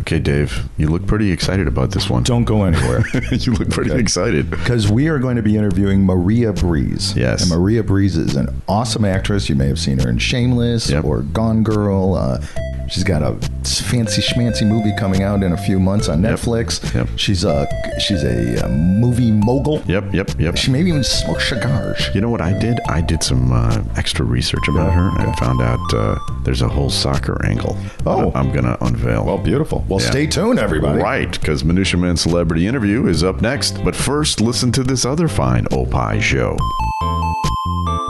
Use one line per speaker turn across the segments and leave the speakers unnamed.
Okay, Dave, you look pretty excited about this one.
Don't go anywhere.
you look pretty excited.
Because we are going to be interviewing Maria Breese.
Yes.
And Maria Breese is an awesome actress. You may have seen her in Shameless
Yep.
or Gone Girl. Uh, she's got a fancy schmancy movie coming out in a few months on Netflix.
Yep.
She's a she's a, uh movie mogul.
Yep, yep, yep.
She maybe even smokes cigars.
You know what I did? I did some uh, extra research about her and found out uh, there's a whole soccer angle.
Oh.
I'm going to unveil.
Well, beautiful. Well,
Yeah.
stay tuned, everybody.
Right, because Minutia Men Celebrity Interview is up next. But first, listen to this other fine Opie show.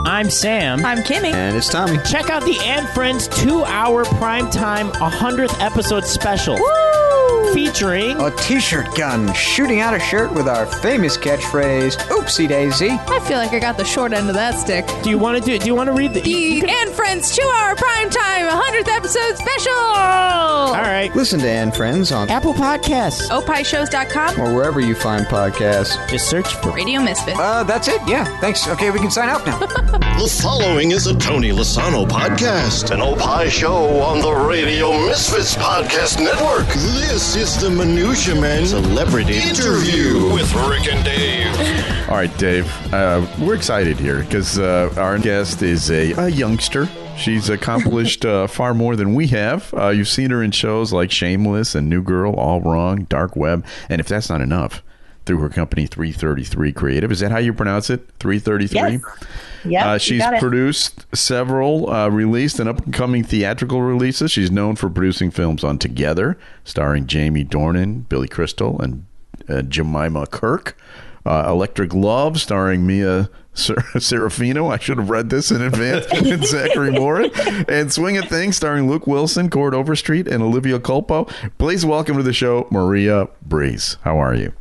I'm Sam.
I'm Kimmy.
And it's Tommy.
Check out the And Friends two hour primetime 100th episode special
Woo!
featuring
A t-shirt gun shooting out a shirt with our famous catchphrase, Oopsie Daisy.
I feel like I got the short end of that stick.
Do you want to do it? do you want to read the, you- you
The
can-
and Friends two hour primetime 100th episode special.
All right.
Listen to And Friends on
Apple Podcasts.
opishows.com.
or wherever you find podcasts.
Just search for
Radio Misfits.
Uh, that's it. Yeah. Thanks. Okay, we can sign out now.
The following is a Tony Lasano podcast, an Opie show on the Radio Misfits Podcast Network. This is the Minutia Men Celebrity Interview with Rick and Dave.
All right, Dave, uh, we're excited here because uh, our guest is a, a youngster. She's accomplished uh, far more than we have. Uh, you've seen her in shows like Shameless and New Girl, All Wrong, Dark Web, and if that's not enough, through her company 333 Creative. Is that how you pronounce it? 333?
Yes. Yep,
Uh,
it.
produced several uh, released and upcoming theatrical releases. She's known for producing films Untogether, starring Jamie Dornan, Billy Crystal, and uh, Jemima Kirke. Uh, Electric Love, starring Mia Serafino. I should have read this in advance. and Zachary Morin. And Swing a Thing, starring Luke Wilson, Cord Overstreet, and Olivia Culpo. Please welcome to the show, Maria Breese. How are you?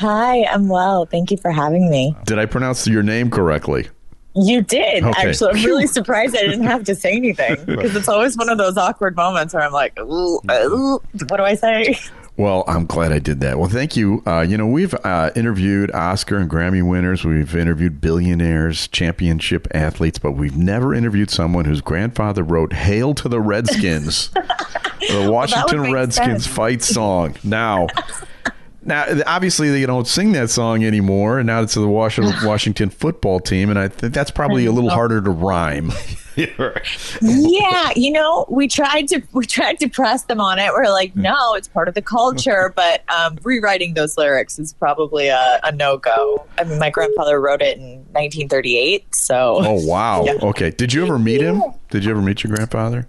Hi, I'm well. Thank you for having me.
Did I pronounce your name correctly?
You did.
Okay.
Actually, I'm really surprised I didn't have to say anything because it's always one of those awkward moments where I'm like, ooh, uh, ooh, what do I say?
Well, I'm glad I did that. Well, thank you. Uh, you know, we've uh, interviewed Oscar and Grammy winners. We've interviewed billionaires, championship athletes, but we've never interviewed someone whose grandfather wrote "Hail to the Redskins," the Washington
make
Redskins
sense.
fight song. Now. Now, obviously, they don't sing that song anymore, and now it's the Washington, Washington football team, and I think that's probably a little harder to rhyme.
yeah, you know, we tried to we tried to press them on it. We're like, no, it's part of the culture, but um, rewriting those lyrics is probably a, a no go. I mean, my grandfather wrote it in 1938, so
Oh, wow.
Yeah.
Okay. Did you ever meet him? Did you ever meet your grandfather?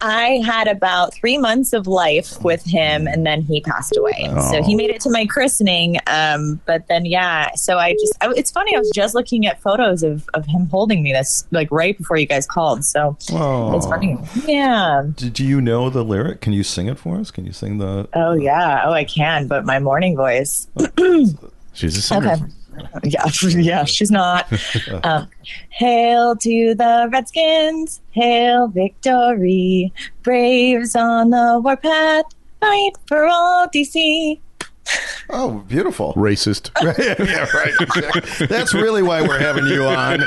I had about three months of life with him, and then he passed away. So he made it to my christening. Um, but then, yeah. So I just, I, it's funny. I was just looking at photos of, of him holding me this like right before you guys called. So
Oh.
it's funny. Yeah.
Do, do you know the lyric? Can you sing it for us? Can you sing the?
Oh yeah. Oh, I can. But my morning voice.
She's a singer.
Okay. Yeah, yeah, she's not. Um, Hail to the Redskins, hail victory, Braves on the warpath, fight for all DC.
Oh, beautiful.
Racist.
yeah, right. exactly. That's really why we're having you on.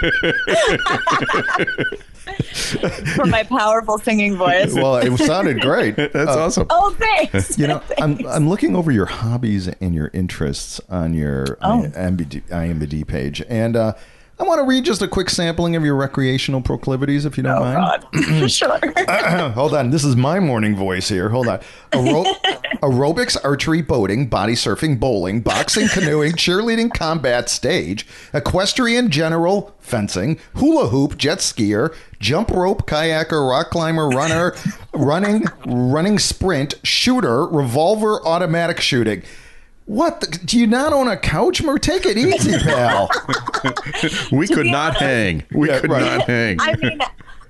For my powerful singing voice.
Well, it sounded great.
That's
Uh,
awesome.
Oh, thanks.
You know, I'm I'm looking over your hobbies and your interests on your
Oh.
IMBD, IMBD page, and uh, I want to read just a quick sampling of your recreational proclivities, if you don't
Oh,
mind.
God. sure.
Hold on, this is my morning voice here. Hold on. Aero- aerobics, archery, boating, body surfing, bowling, boxing, canoeing, cheerleading, combat stage, equestrian, general, fencing, hula hoop, jet skier, jump rope, kayaker, rock climber, runner, running, running sprint, shooter, revolver, automatic shooting. What? The, do you not own a couch? Or take it easy, pal.
We could not
honest-
hang. We
Yeah,
could
right.
not hang.
I mean,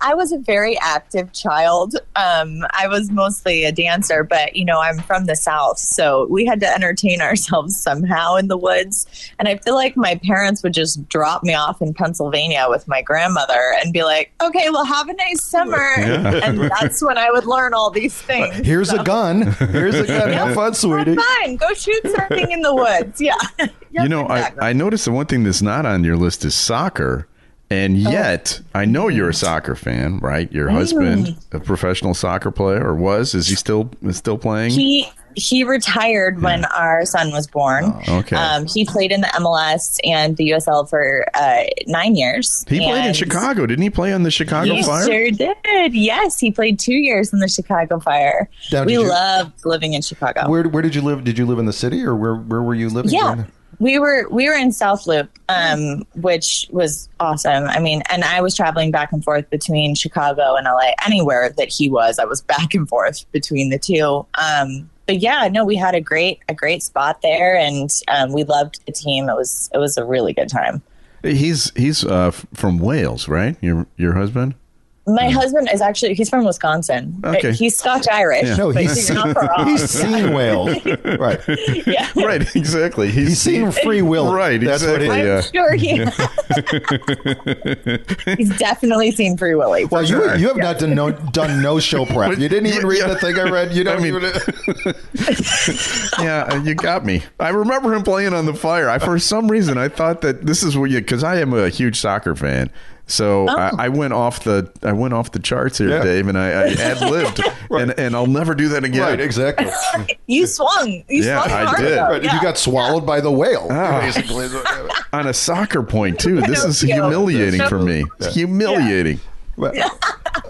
I was a very active child. Um, I was mostly a dancer, but you know, I'm from the South, so we had to entertain ourselves somehow in the woods. And I feel like my parents would just drop me off in Pennsylvania with my grandmother and be like, "Okay, well, have a nice summer." And that's when I would learn all these things.
Here's a gun. Here's a gun. Have fun, sweetie.
Fine, go shoot something in the woods. Yeah.
you know, I, I noticed the one thing that's not on your list is soccer. And yet, I know you're a soccer fan, right? Your husband, a professional soccer player, or was? Is he still is still playing?
He he retired when our son was born.
Oh, okay.
Um, he played in the MLS and the USL for uh, nine years.
He played in Chicago, didn't he? Play on the Chicago
He
Fire.
sure did. Yes, he played two years in the Chicago Fire.
Now,
we
you-
loved living in Chicago.
Where where did you live? Did you live in the city or where where were you living?
yeah,
during
we were we were in South Loop, um, which was awesome. I mean, and I was traveling back and forth between Chicago and LA. Anywhere that he was, I was back and forth between the two. Um, but yeah, no, we had a great a great spot there, and um, we loved the team. It was it was a really good time.
He's he's uh, from Wales, right? Your your husband?
My husband is actually he's from Wisconsin.
Okay.
He's Scotch Irish.
Yeah.
No,
but
he's
you're not
he's seen whales, right?
yeah.
Right, exactly. He's,
He's seen Free Will.
Right,
That's what
exactly.
he-
yeah.
I'm sure he He's definitely seen Free Willy.
Well, you
sure.
you have not done no done no show prep. You didn't even read
Yeah.
the thing I read. You don't
I mean-
even.
Yeah, uh, you got me. I remember him playing on the fire. I, for some reason, I thought that this is what you because I am a huge soccer fan. So I, I went off the I went off the charts here,
Yeah.
Dave, and I, I ad libbed, and and I'll never do that again.
Right, exactly.
You swung. You
Yeah,
swung
I
hard
did.
though.
Right,
Yeah.
You got swallowed by the whale.
Ah.
Basically,
On a soccer point too. This is humiliating for me. It's humiliating.
Well,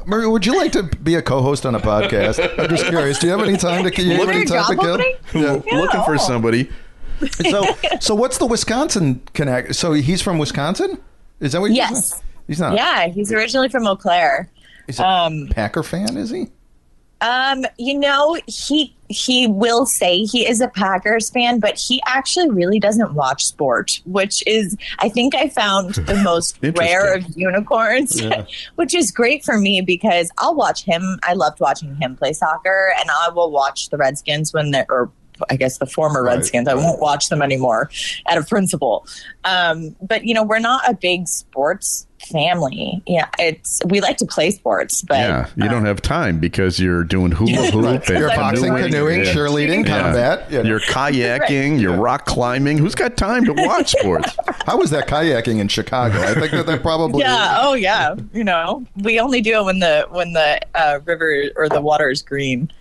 Maria, would you like to be a co-host on a podcast? I'm just curious. Do you have any time to? You have any
there
time to kill? Yeah.
Yeah.
Looking for somebody.
So, so what's the Wisconsin connect? So he's from Wisconsin. Is that what? you
Yes.
He's not.
Yeah, he's originally from Eau Claire.
He's a
Um,
Packer fan, is he?
Um, you know, he he will say he is a Packers fan, but he actually really doesn't watch sport, which is I think I found the most rare of unicorns, which is great for me because I'll watch him. I loved watching him play soccer, and I will watch the Redskins when they're or I guess the former
Right,
Redskins. I won't watch them anymore out of principle. Um, but you know, we're not a big sports family. Yeah, it's we like to play sports, but
Yeah, you don't have time because you're doing hula hoop. and
You're boxing,
canoeing.
canoeing,
Yeah.
cheerleading,
Yeah.
combat. you know.
You're kayaking. You're rock climbing. Who's got time to watch sports?
How was that kayaking in Chicago? I think that that probably.
Yeah. Oh, yeah. You know, we only do it when the when the uh, river or the water is green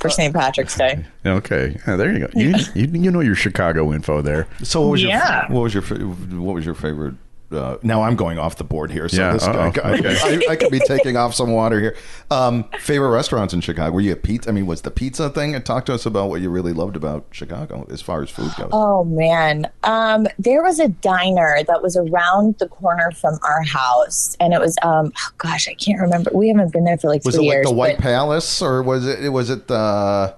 for St. Patrick's Day.
Okay, Yeah, there you go. You, you you know your Chicago info there.
So what was
Yeah.
your what was your what was your favorite? Uh, now I'm going off the board here, so
Yeah,
this,
uh-oh.
I, I, I, I could be taking off some water here. Um, favorite restaurants in Chicago? Were you a pizza? I mean, was the pizza thing? And talk to us about what you really loved about Chicago as far as food goes.
Oh man, um, there was a diner that was around the corner from our house, and it was um, oh gosh, I can't remember. We haven't been there for like
was it
three
like
years.
the White
but-
Palace, or was it was it uh,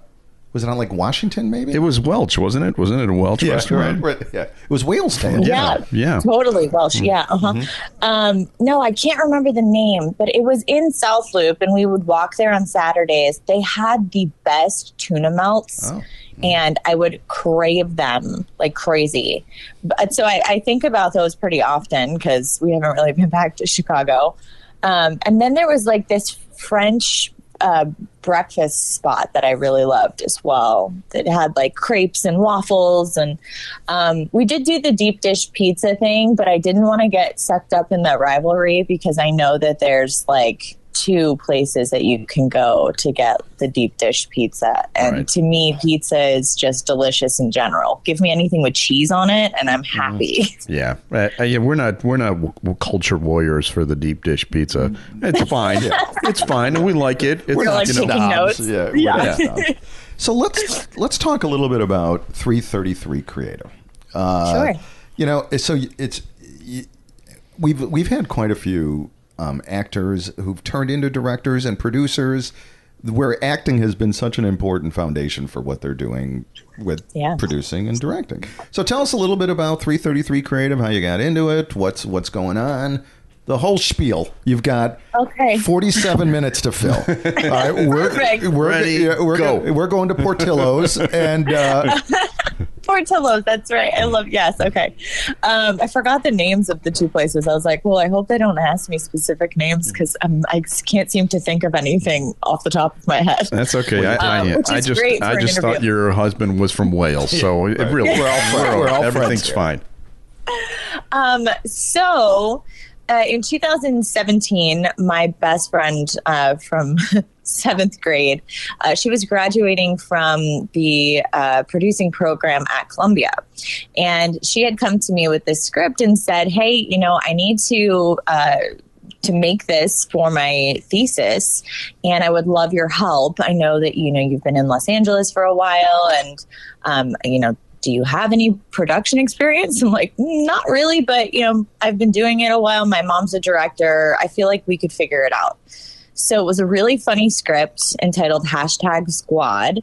was it on like Washington? Maybe
It was Welch, wasn't it? Wasn't it a Welch
yeah,
restaurant?
right, right, yeah. It was Whalestown.
Yeah,
yeah.
totally Welsh. Yeah, uh-huh. Um, no, I can't remember the name, but it was in South Loop, and we would walk there on Saturdays. They had the best tuna melts,
Oh.
and I would crave them like crazy. But so I, I think about those pretty often because we haven't really been back to Chicago. Um, and then there was like this French uh, breakfast spot that I really loved as well. That had like crepes and waffles, and um, we did do the deep dish pizza thing, but I didn't want to get sucked up in that rivalry because I know that there's like two places that you can go to get the deep dish pizza, and
Right.
to me, pizza is just delicious in general. Give me anything with cheese on it, and I'm happy.
Yeah, uh, uh, yeah. We're not we're not w- culture warriors for the deep dish pizza. It's fine. It's fine, and we like it. It's
We're
not,
like
you know,
taking notes.
Yeah,
Yeah.
we're not snobs. So let's let's talk a little bit about 333 Creative. Uh,
Sure.
You know, so it's we've we've had quite a few um, actors who've turned into directors and producers, where acting has been such an important foundation for what they're doing with
Yeah.
producing and directing. So tell us a little bit about 333 Creative, how you got into it, what's what's going on. The whole spiel. You've got
Okay.
47 minutes to fill. All right, we're
Perfect.
we're
Ready,
we're
go.
go. we're going to Portillo's and uh,
Portillo's, that's right. I love yes. Okay, um, I forgot the names of the two places. I was like, well, I hope they don't ask me specific names because I can't seem to think of anything off the top of my head.
That's okay. I, I,
Um, which
I just
great
I
for an
just thought your husband was from Wales, so it really
We're all friends. We're all
everything's
friends
fine.
Um, so uh, in 2017, my best friend uh, from seventh grade, uh, she was graduating from the uh, producing program at Columbia. And she had come to me with this script and said, Hey, you know, I need to. Uh, to make this for my thesis and i would love your help i know that you know you've been in los angeles for a while and um, you know do you have any production experience? I'm like, "Mm, not really, but you know, I've been doing it a while. My mom's a director. I feel like we could figure it out. So it was a really funny script entitled hashtag squad.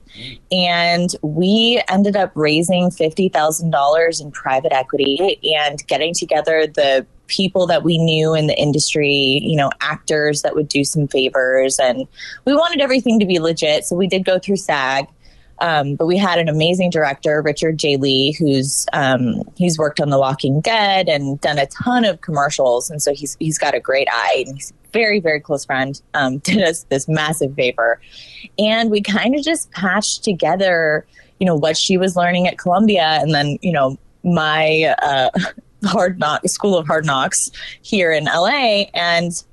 And we ended up raising $50,000 in private equity and getting together the people that we knew in the industry, you know, actors that would do some favors. And we wanted everything to be legit. So we did go through SAG. Um, but we had an amazing director, Richard J. Lee, who's um, he's worked on The Walking Dead and done a ton of commercials, and so he's he's got a great eye. And he's a very very close friend. Um, did us this massive favor, and we kind of just patched together, you know, what she was learning at Columbia, and then you know my uh, hard knock school of hard knocks here in LA, and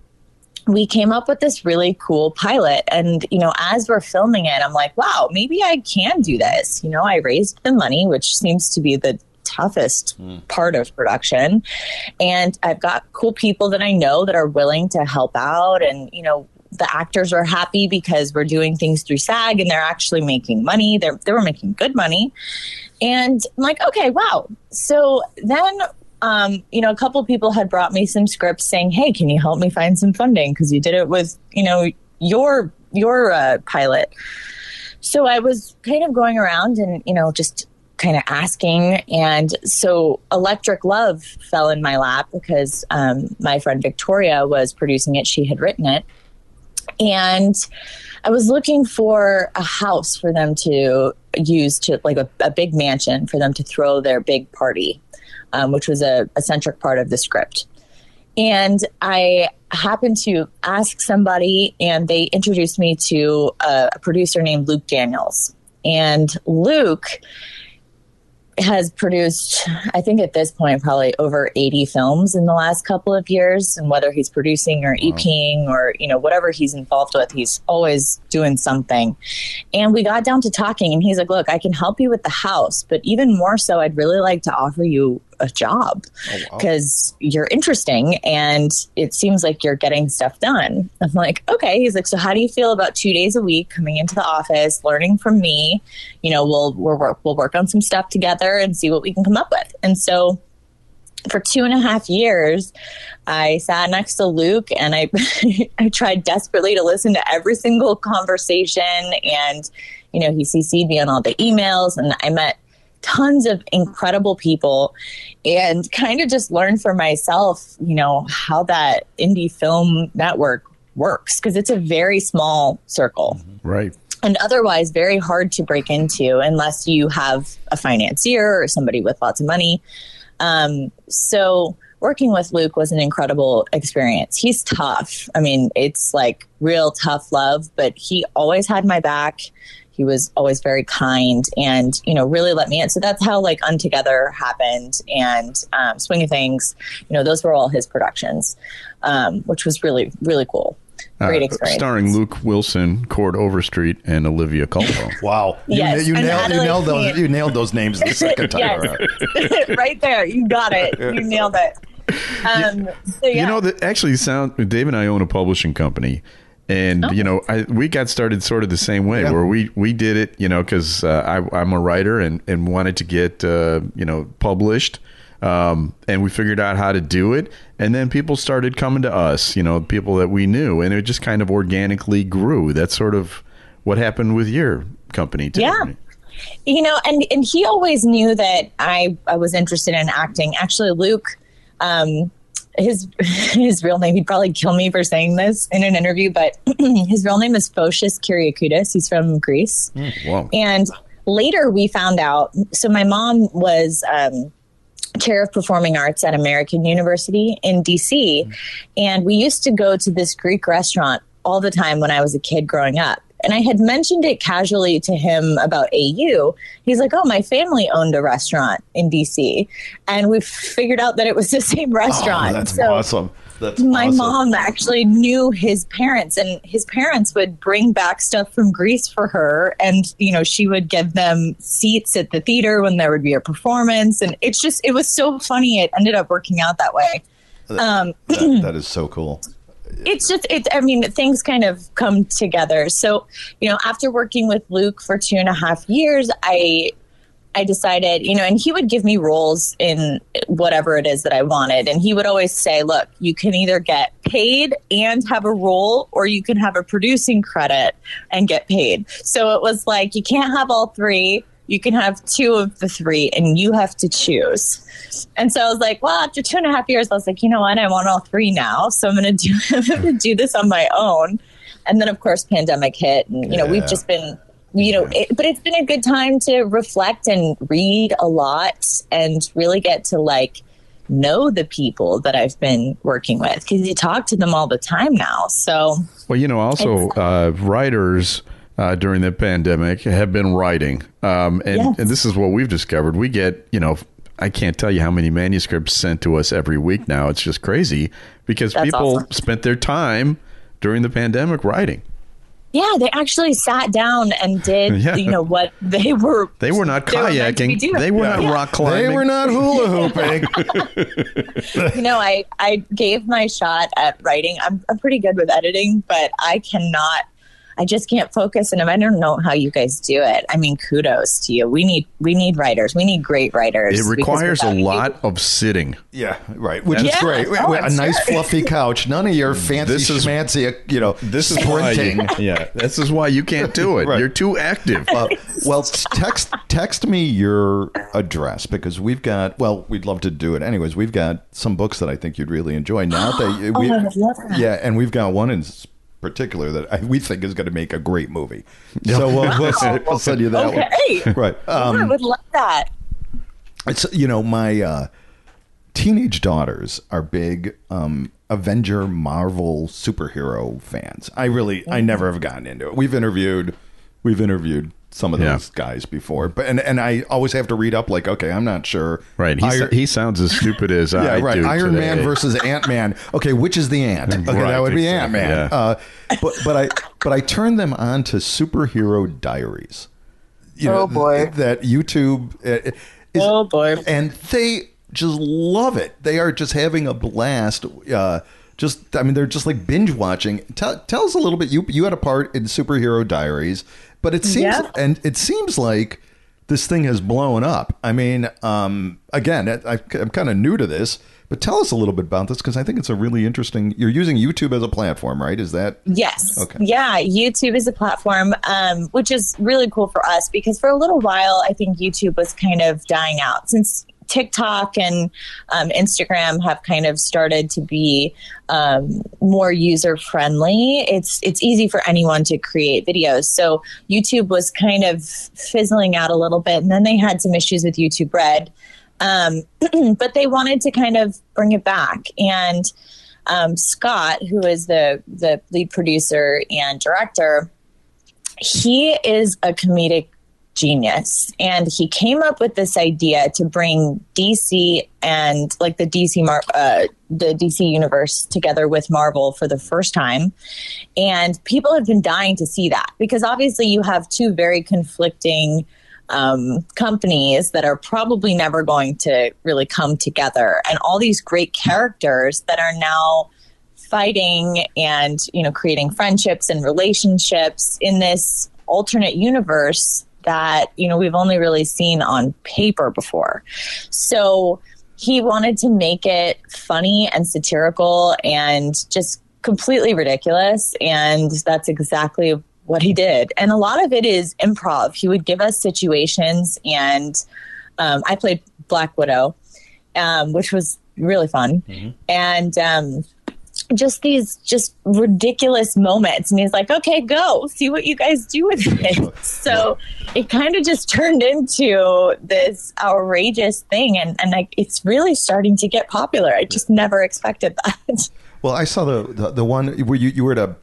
we came up with this really cool pilot and you know as we're filming it i'm like wow maybe i can do this you know i raised the money which seems to be the toughest hmm. part of production and i've got cool people that i know that are willing to help out and you know the actors are happy because we're doing things through SAG and they're actually making money. They're, they were making good money. And I'm like, okay, wow. So then um, you know, a couple people had brought me some scripts saying, "Hey, can you help me find some funding? Because you did it with, you know, your your uh, pilot." So I was kind of going around and you know just kind of asking, and so Electric Love fell in my lap because um, my friend Victoria was producing it; she had written it, and I was looking for a house for them to use to like a, a big mansion for them to throw their big party um, which was a, a centric part of the script. And I happened to ask somebody, and they introduced me to a, a producer named Luke Daniels. And Luke has produced, I think at this point, probably over 80 films in the last couple of years. And whether he's producing or EPing or, you know, whatever he's involved with, he's always doing something. And we got down to talking, and he's like, Look, I can help you with the house, but even more so, I'd really like to offer you a job oh, because you're interesting and it seems like you're getting stuff done. I'm like, okay. He's like, so how do you feel about two days a week coming into the office, learning from me? You know, we'll we'll work we'll work on some stuff together and see what we can come up with. And so for two and a half years, I sat next to Luke and I I tried desperately to listen to every single conversation and you know he CC'd me on all the emails and I met tons of incredible people and kind of just learn for myself, you know, how that indie film network works because it's a very small circle
Right.
and otherwise very hard to break into unless you have a financier or somebody with lots of money. Um, so working with Luke was an incredible experience. He's tough. I mean, it's like real tough love, but he always had my back. He was always very kind and, you know, really let me in. So that's how like Untogether happened and um, Swing of Things, you know, those were all his productions, um, which was really, really cool. Great
Uh,
experience.
starring Luke Wilson, Cord Overstreet, and Olivia Culpo.
Wow. You,
Yes,
you,
and
nailed, you, nailed those, you nailed those names the second time
Yes. right there. You got it. You nailed it. Um, so yeah.
You know that actually sound. Dave and I own a publishing company, and you know I, we got started sort of the same way,
Yeah.
where we we did it, you know, because uh, I, I'm a writer and and wanted to get uh, you know published. Um, and we figured out how to do it, and then people started coming to us, you know, people that we knew, and it just kind of organically grew. That's sort of what happened with your company, too.
Yeah. you know and and he always knew that i i was interested in acting actually luke um his his real name he'd probably kill me for saying this in an interview but his real name is Photios Kyriakoutis he's from Greece.
Wow.
and later we found out so my mom was um chair of performing arts at American University in DC and we used to go to this Greek restaurant all the time when I was a kid growing up and I had mentioned it casually to him about AU. He's like, "Oh, my family owned a restaurant in DC." And we figured out that it was the same
Oh,
restaurant.
that's
so
awesome. That's
my
awesome.
mom actually knew his parents and his parents would bring back stuff from Greece for her and you know she would give them seats at the theater when there would be a performance and it's just it was so funny it ended up working out that way um
That- that is so cool.
It's just it i mean things kind of come together. So you know after working with luke for two and a half years i i decided you know and he would give me roles in whatever it is that i wanted. And he would always say look you can either get paid and have a role or you can have a producing credit and get paid. So it was like you can't have all three you can have two of the three and you have to choose and so I was like, well, after two and a half years, I was like, you know what? I want all three now. So I'm going to do, I'm going to do this on my own. And then of course, pandemic hit and, you know, we've just been, you know, it, but it's been a good time to reflect and read a lot and really get to like know the people that I've been working with because you talk to them all the time now. So
Well, you know, also uh, writers uh, during the pandemic have been writing, um, and,
Yes.
and this is what we've discovered. We get, you know, I can't tell you how many manuscripts sent to us every week now. It's just crazy because
That's
people
awesome.
spent their time during the pandemic writing.
yeah, they actually sat down and did,
Yeah.
you know, what they were.
They were not
They were meant to be
kayaking. They were not
Yeah.
rock climbing.
They were not hula hooping.
you know, I, I gave my shot at writing. I'm, I'm pretty good with editing, but I cannot, I just can't focus. And I don't know how you guys do it. I mean, kudos to you. We need, we need writers. We need great writers.
It requires a
without you-
lot of sitting.
yeah, right. Which is great.
Oh,
a
I'm
nice
sure.
fluffy couch. None of your fancy
This is-
schmancy, you know,
This is why
sprinting.
you, yeah, this is why you can't do it.
Right.
You're too active.
Uh, well, text text me your address because we've got. Well, we'd love to do it anyways. We've got some books that I think you'd really enjoy. Now that you- we,
Oh, I would love that.
yeah, and we've got one in s- particular that I, we think is going to make a great movie. So we'll, we'll, send, we'll send you that
Okay.
one. Right. Um,
I would love that.
it's you know my uh, teenage daughters are big um, Avenger Marvel superhero fans. I really I never have gotten into it. We've interviewed we've interviewed some of
Yeah.
those guys before, but and and I always have to read up like okay I'm not sure
right. He,
Iron-
he sounds as stupid as
yeah,
I
right.
do.
Iron
today.
Man versus Ant Man. Okay, which is the ant? Okay,
Right,
that would be
exactly,
Ant Man.
yeah.
Uh, but but I but I turned them on to superhero diaries. You know,
Oh, boy.
th- that YouTube. uh, is,
Oh, boy.
And they just love it. They are just having a blast. Uh, just I mean, they're just like binge watching. Tell, tell us a little bit. You you had a part in superhero diaries, but it seems
Yeah.
and it seems like this thing has blown up. I mean, um, again, I, I'm kind of new to this, but tell us a little bit about this because I think it's a really interesting. You're using YouTube as a platform, right? Is that
Yes.
Okay.
Yeah, YouTube is a platform, um, which is really cool for us because for a little while, I think YouTube was kind of dying out since TikTok and um, Instagram have kind of started to be um, more user friendly. It's it's easy for anyone to create videos. So YouTube was kind of fizzling out a little bit, and then they had some issues with YouTube Red. Um, but they wanted to kind of bring it back and um, Scott, who is the the lead producer and director, he is a comedic genius, and he came up with this idea to bring DC and like the DC Mar- uh, the DC universe together with Marvel for the first time, and people have been dying to see that because obviously you have two very conflicting um, companies that are probably never going to really come together, and all these great characters that are now fighting and you know creating friendships and relationships in this alternate universe that you know we've only really seen on paper before. So he wanted to make it funny and satirical and just completely ridiculous and that's exactly what he did. And a lot of it is improv. He would give us situations and um, I played Black Widow, um, which was really fun. And um, just these just ridiculous moments. And he's like, okay, go see what you guys do with it. so it kind of just turned into this outrageous thing. And, and like, it's really starting to get popular. I just never expected that.
Well, I saw the the, the one where you, you were at a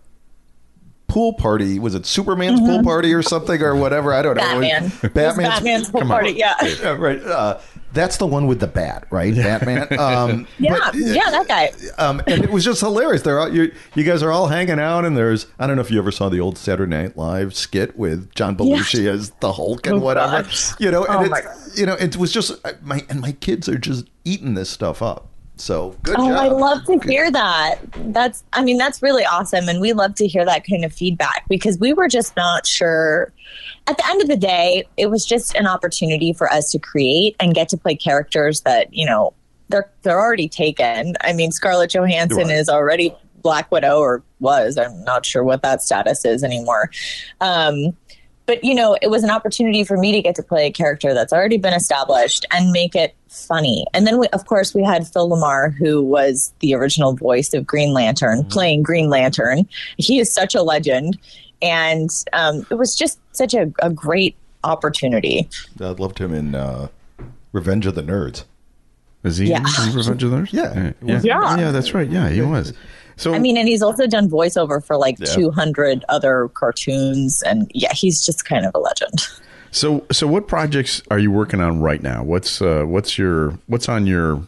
pool party. Was it Superman's pool party or something or whatever? I don't know.
Mm-hmm. Batman.
It was
It was Batman's pool party, yeah.
Yeah, right. Uh, That's the one with the bat, right? Batman. Um,
Yeah,
but-
yeah, that guy.
um, and it was just hilarious. They're all, you, you guys are all hanging out, and there's I don't know if you ever saw the old Saturday Night Live skit with John Belushi as the Hulk and
Oh,
whatever.
gosh.
You know, and
Oh,
it's,
my God.
you know, it was just uh, my and my kids are just eating this stuff up. So good
Oh,
job.
I love to hear that. That's, I mean, that's really awesome. And we love to hear that kind of feedback because we were just not sure. At the end of the day, it was just an opportunity for us to create and get to play characters that, you know, they're, they're already taken. I mean, Scarlett Johansson
Right.
is already Black Widow or was. I'm not sure what that status is anymore. Um, but you know it was an opportunity for me to get to play a character that's already been established and make it funny and then we, of course we had Phil LaMarr who was the original voice of green lantern playing green lantern he is such a legend and um, it was just such a, a great opportunity
I loved him in uh, Revenge of the Nerds.
Is he
Yeah.
in Revenge of the Nerds?
Yeah.
yeah,
Yeah.
yeah. That's right. Yeah, he was. So
i mean and he's also done voiceover for like
Yeah.
200 other cartoons and yeah he's just kind of a legend
So, so what projects are you working on right now? What's uh, what's your what's on your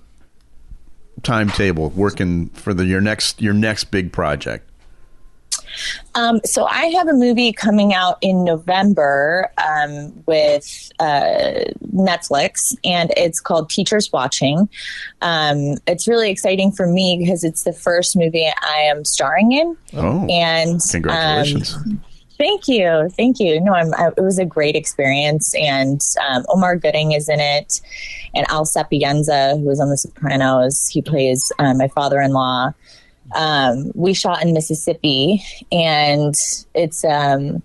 timetable working for the your next your next big project?
Um, so I have a movie coming out in November um, with uh, Netflix, and it's called Teachers Watching. Um, it's really exciting for me because it's the first movie I am starring in,
Oh,
and
congratulations!
Um, thank you, thank you. No, I'm, I, it was a great experience, and um, Omar Gooding is in it, and Al Sapienza, who is on The Sopranos, he plays uh, my father-in-law um, we shot in Mississippi, and it's um,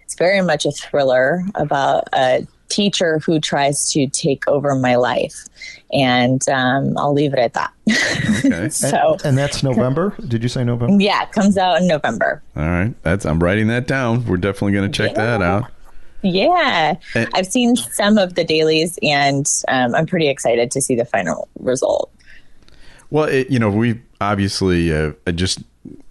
it's very much a thriller about a teacher who tries to take over my life, and um, I'll leave it at that.
okay,
so
And that's November. Did you say November?
yeah, it comes out in November.
all right. That's I'm writing that down. We're definitely going to check that out.
Yeah,
And-
I've seen some of the dailies, and um, I'm pretty excited to see the final result.
Well, it, you know, we obviously uh, just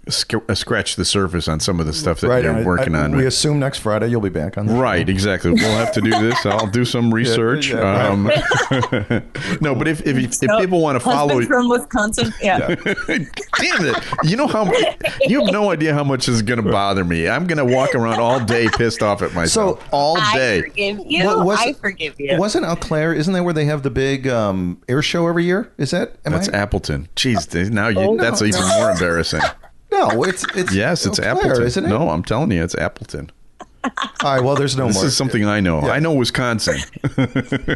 sc- uh, scratched the surface on some of the stuff that you're
I-
working
I-
on.
We assume next Friday you'll be back on. the show.
Right, exactly. We'll have to do this. I'll do some research.
yeah,
um, no, but if if, if,
So,
people want to follow
husband from Wisconsin, yeah.
Damn it! You know how you have no idea how much is going to bother me. I'm going to walk around all day pissed off at myself.
So-
all day.
I
day.
forgive you.
What was-
I forgive you.
Wasn't Eau Claire? Isn't that where they have the big um, air show every year? Is that? Am
That's
I,
Appleton. Jeez, now you,
Oh,
that's
no,
even
no.
more embarrassing.
No, it's it's
Yes, it's
Claire,
Appleton.
isn't it?
No, I'm telling you, it's Appleton.
All right. Well, there's no
This
more.
is something I know. I know Wisconsin.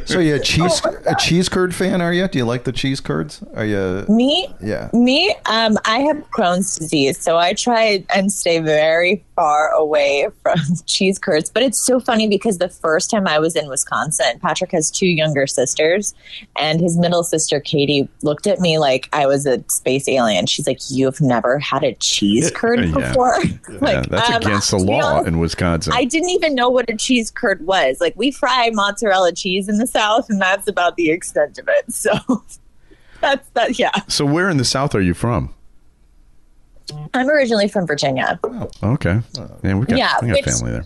So you a cheese
Oh.
a cheese curd fan? Are you? Do you like the cheese curds? Are you?
Me?
Yeah.
Me? Um, I have Crohn's disease, so I try and stay very far away from cheese curds. But it's so funny because the first time I was in Wisconsin, Patrick has two younger sisters, and his middle sister, Katie, looked at me like I was a space alien. She's like, You've never had a cheese curd
Yeah.
before?
yeah,
like,
that's
um,
against the law
honest,
in Wisconsin.
I didn't even know what a cheese curd was. Like we fry mozzarella cheese in the South, and that's about the extent of it. So that's that. Yeah,
so, where in the South are you from?
I'm originally from Virginia.
Okay, yeah, we got,
Yeah,
we got
which-
family there.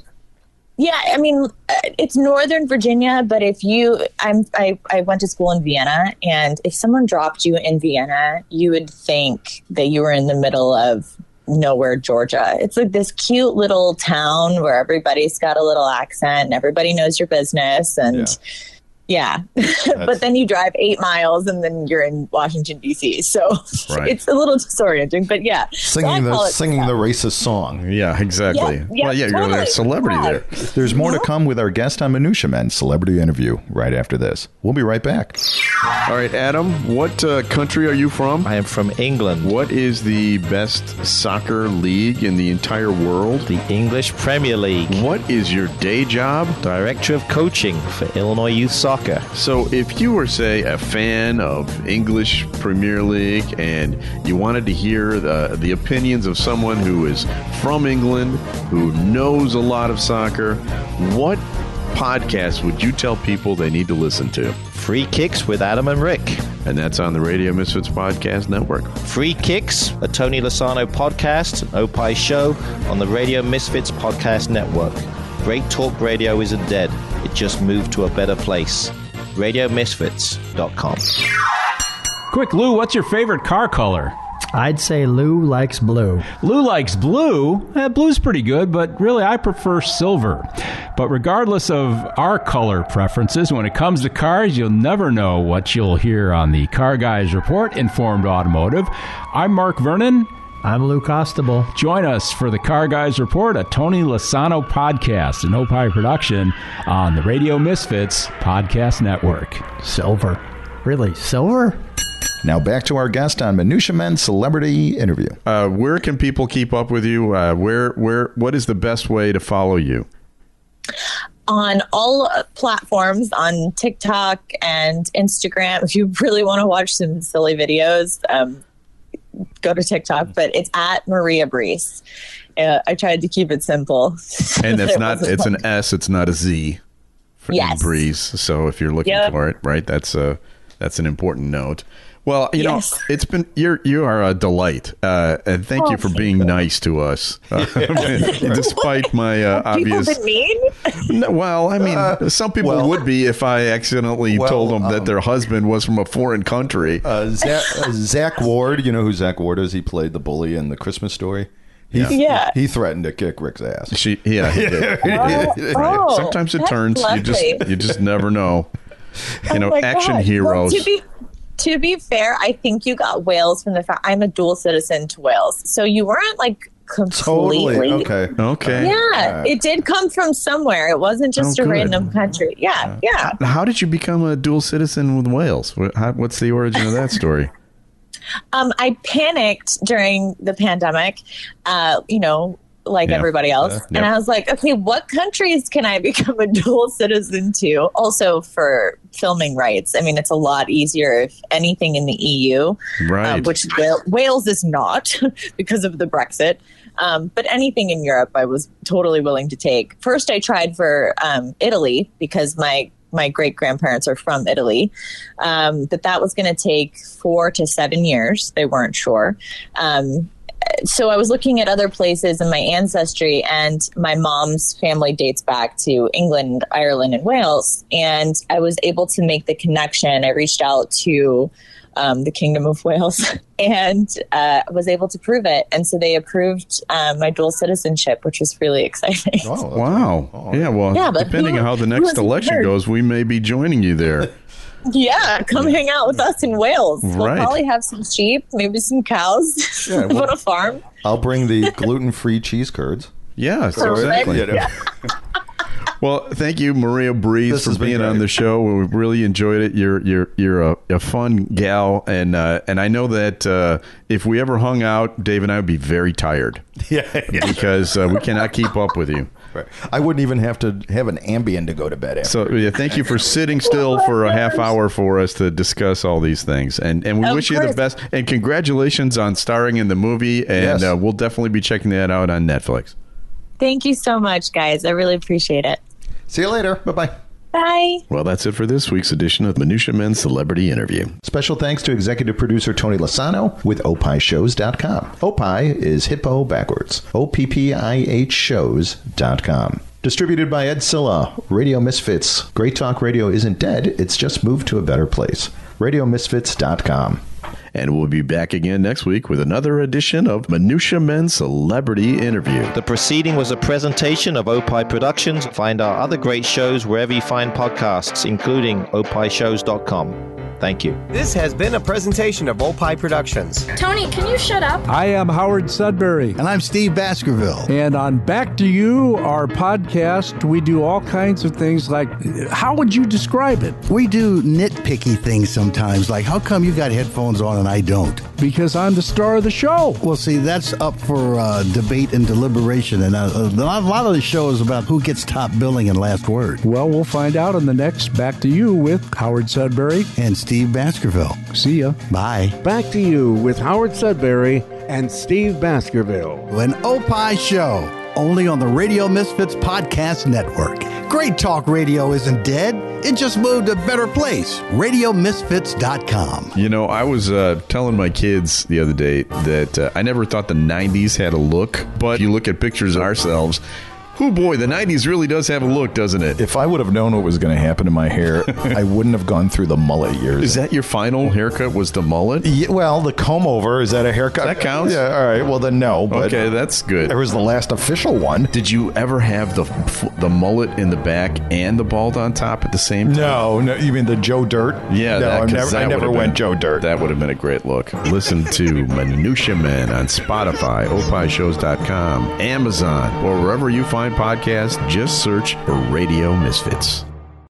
Yeah, I mean uh, it's Northern Virginia, but if you, I'm, I, I went to school in Vienna, and if someone dropped you in Vienna, you would think that you were in the middle of nowhere, Georgia. It's like this cute little town where everybody's got a little accent and everybody knows your business, and yeah. but then you drive eight miles, and then you're in Washington D.C. So
Right.
it's a little disorienting, but yeah, So
Singing the singing the racist song.
Yeah, exactly.
Yeah, yeah,
well, yeah, you're a celebrity
Yeah.
there.
There's more to come with our guest on Minutia Men celebrity interview right after this. We'll be right back.
All right, Adam, what uh, country are you from?
I am from England.
What is the best soccer league in the entire world?
The English Premier League.
What is your day job?
Director of Coaching for Illinois Youth Soccer.
So, if you were, say, a fan of English Premier League and you wanted to hear the, the opinions of someone who is from England, who knows a lot of soccer, what podcast would you tell people they need to listen to?
Free Kicks with Adam and Rick.
And that's on the Radio Misfits Podcast Network.
Free Kicks, a Tony Lasano podcast, an Opie show on the Radio Misfits Podcast Network. Great Talk Radio isn't dead, just moved to a better place. RadioMisfits.com.
Quick, Lou, what's your favorite car color?
I'd say Lou likes blue.
Lou likes blue. Eh, blue's pretty good, but really I prefer silver. But regardless of our color preferences, when it comes to cars, you'll never know what you'll hear on the Car Guys Report, Informed Automotive. I'm Mark Vernon.
I'm Lou Costable.
Join us for the Car Guys Report, a Tony Lasano podcast, an Opie production on the Radio Misfits Podcast Network.
Silver. Really? Silver?
Now back to our guest on Minutia Men Celebrity Interview.
Uh, where can people keep up with you? Uh, where, where, what is the best way to follow you?
on all platforms on TikTok and Instagram. If you really want to watch some silly videos, um, go to TikTok, but it's at Maria Breese. Uh, I tried to keep it simple.
And it's not, it's an S, it's not a Z for
Yes.
Breeze. So if you're looking
Yep.
for it, right, that's a, that's an important note. Well, you
Yes.
know, it's been you're you are a delight, uh, and thank
Oh,
you for
thank
being nice to us, uh, despite my uh,
People
obvious.
been mean?
No, well, I mean, some people
well-
would be if I accidentally
Well,
told them that
um,
their husband was from a foreign country.
Uh, Zach, uh, Zach Ward, you know who Zach Ward is? He played the bully in the Christmas story. He,
Yeah.
He threatened to kick Rick's ass.
she, yeah, he did.
Oh, oh,
Sometimes it
that's
turns. You just you just never know. You
Oh
know, action
God.
heroes.
Well, to be to be fair, I think you got Wales from the fact I'm a dual citizen to Wales, so you weren't like completely.
Totally. Okay.
okay.
Yeah, it did come from somewhere. It wasn't just
Oh,
a
good.
random country. Yeah, yeah.
How did you become a dual citizen with Wales? How, what's the origin of that story?
Um, I panicked during the pandemic, uh, you know, like
Yeah.
everybody else.
Uh,
And
yep.
I was like, okay, what countries can I become a dual citizen to? Also for filming rights. I mean, it's a lot easier if anything in the EU,
Right.
um, which Wales is not because of the Brexit. Um, but anything in Europe, I was totally willing to take. First, I tried for um, Italy because my my great grandparents are from Italy, um, but that was going to take four to seven years. They weren't sure. Um, so I was looking at other places in my ancestry, and my mom's family dates back to England, Ireland, and Wales. And I was able to make the connection. I reached out to um, the Kingdom of Wales and uh, was able to prove it. And so they approved um, my dual citizenship, which was really exciting.
Oh,
Wow. yeah. Well,
Yeah, but
depending
who-
on how the next election goes, we may be joining you there.
Yeah, come hang out with us in Wales. We'll
Right.
probably have some sheep, maybe some cows.
Yeah,
Live
well-
a farm.
I'll bring the gluten-free cheese curds.
Yeah,
So,
exactly.
you know.
Well, thank you, Maria Breese,
This
for being on the show. We really enjoyed it. You're you're you're a, a fun gal, and uh, and I know that uh, if we ever hung out, Dave and I would be very tired
Yeah.
because uh, we cannot keep up with you.
Right. I wouldn't even have to have an Ambien to go to bed after.
So yeah, thank you for sitting still for a half hour for us to discuss all these things, and and we
Of
wish you the best. And congratulations on starring in the movie, and
Yes.
uh, we'll definitely be checking that out on Netflix.
Thank you so much, guys. I really appreciate it.
See you later. Bye-bye.
Bye.
Well, that's it for this week's edition of Minutia Men Celebrity Interview.
Special thanks to executive producer Tony Lasano with opishows.com. Opie is hippo backwards. O-P-P-I-H shows.com. Distributed by Ed Silla, Radio Misfits. Great Talk Radio isn't dead, it's just moved to a better place. RadioMisfits.com.
And we'll be back again next week with another edition of Minutia Men Celebrity Interview.
The proceeding was a presentation of Opie Productions. Find our other great shows wherever you find podcasts, including opishows.com. Thank you.
This has been a presentation of Opie Productions.
Tony, can you shut up?
I am Howard Sudbury.
And I'm Steve Baskerville.
And on Back to You, our podcast, we do all kinds of things like how would you describe it?
We do nitpicky things sometimes, like how come you got headphones on and I don't?
Because I'm the star of the show.
Well, see, that's up for uh, debate and deliberation, and uh, a lot of the show is about who gets top billing and last word.
Well, we'll find out on the next Back to You with Howard Sudbury.
And Steve Baskerville.
See ya.
Bye.
Back to you with Howard Sudbury and Steve Baskerville.
An Opie Show, only on the Radio Misfits Podcast Network. Great Talk Radio isn't dead, it just moved to a better place. RadioMisfits.com.
You know, I was uh, telling my kids the other day that uh, I never thought the 90s had a look, but if you look at pictures of ourselves, Oh boy, the '90s really does have a look, doesn't it?
If I would have known what was going to happen to my hair, I wouldn't have gone through the mullet years.
Is that your final haircut? Was the mullet?
Yeah, well, the comb over is that a haircut?
That counts?
Yeah. All right. Well, then no. But
Okay, that's good.
It was the last official one.
Did you ever have the the mullet in the back and the bald on top at the same time?
No, no. You mean the Joe Dirt?
Yeah,
no.
that,
never, I never went
been-
Joe Dirt.
That would have been a great look. Listen to Minutia Men on Spotify, opishows.com, Amazon, or wherever you find podcasts. Just search for Radio Misfits.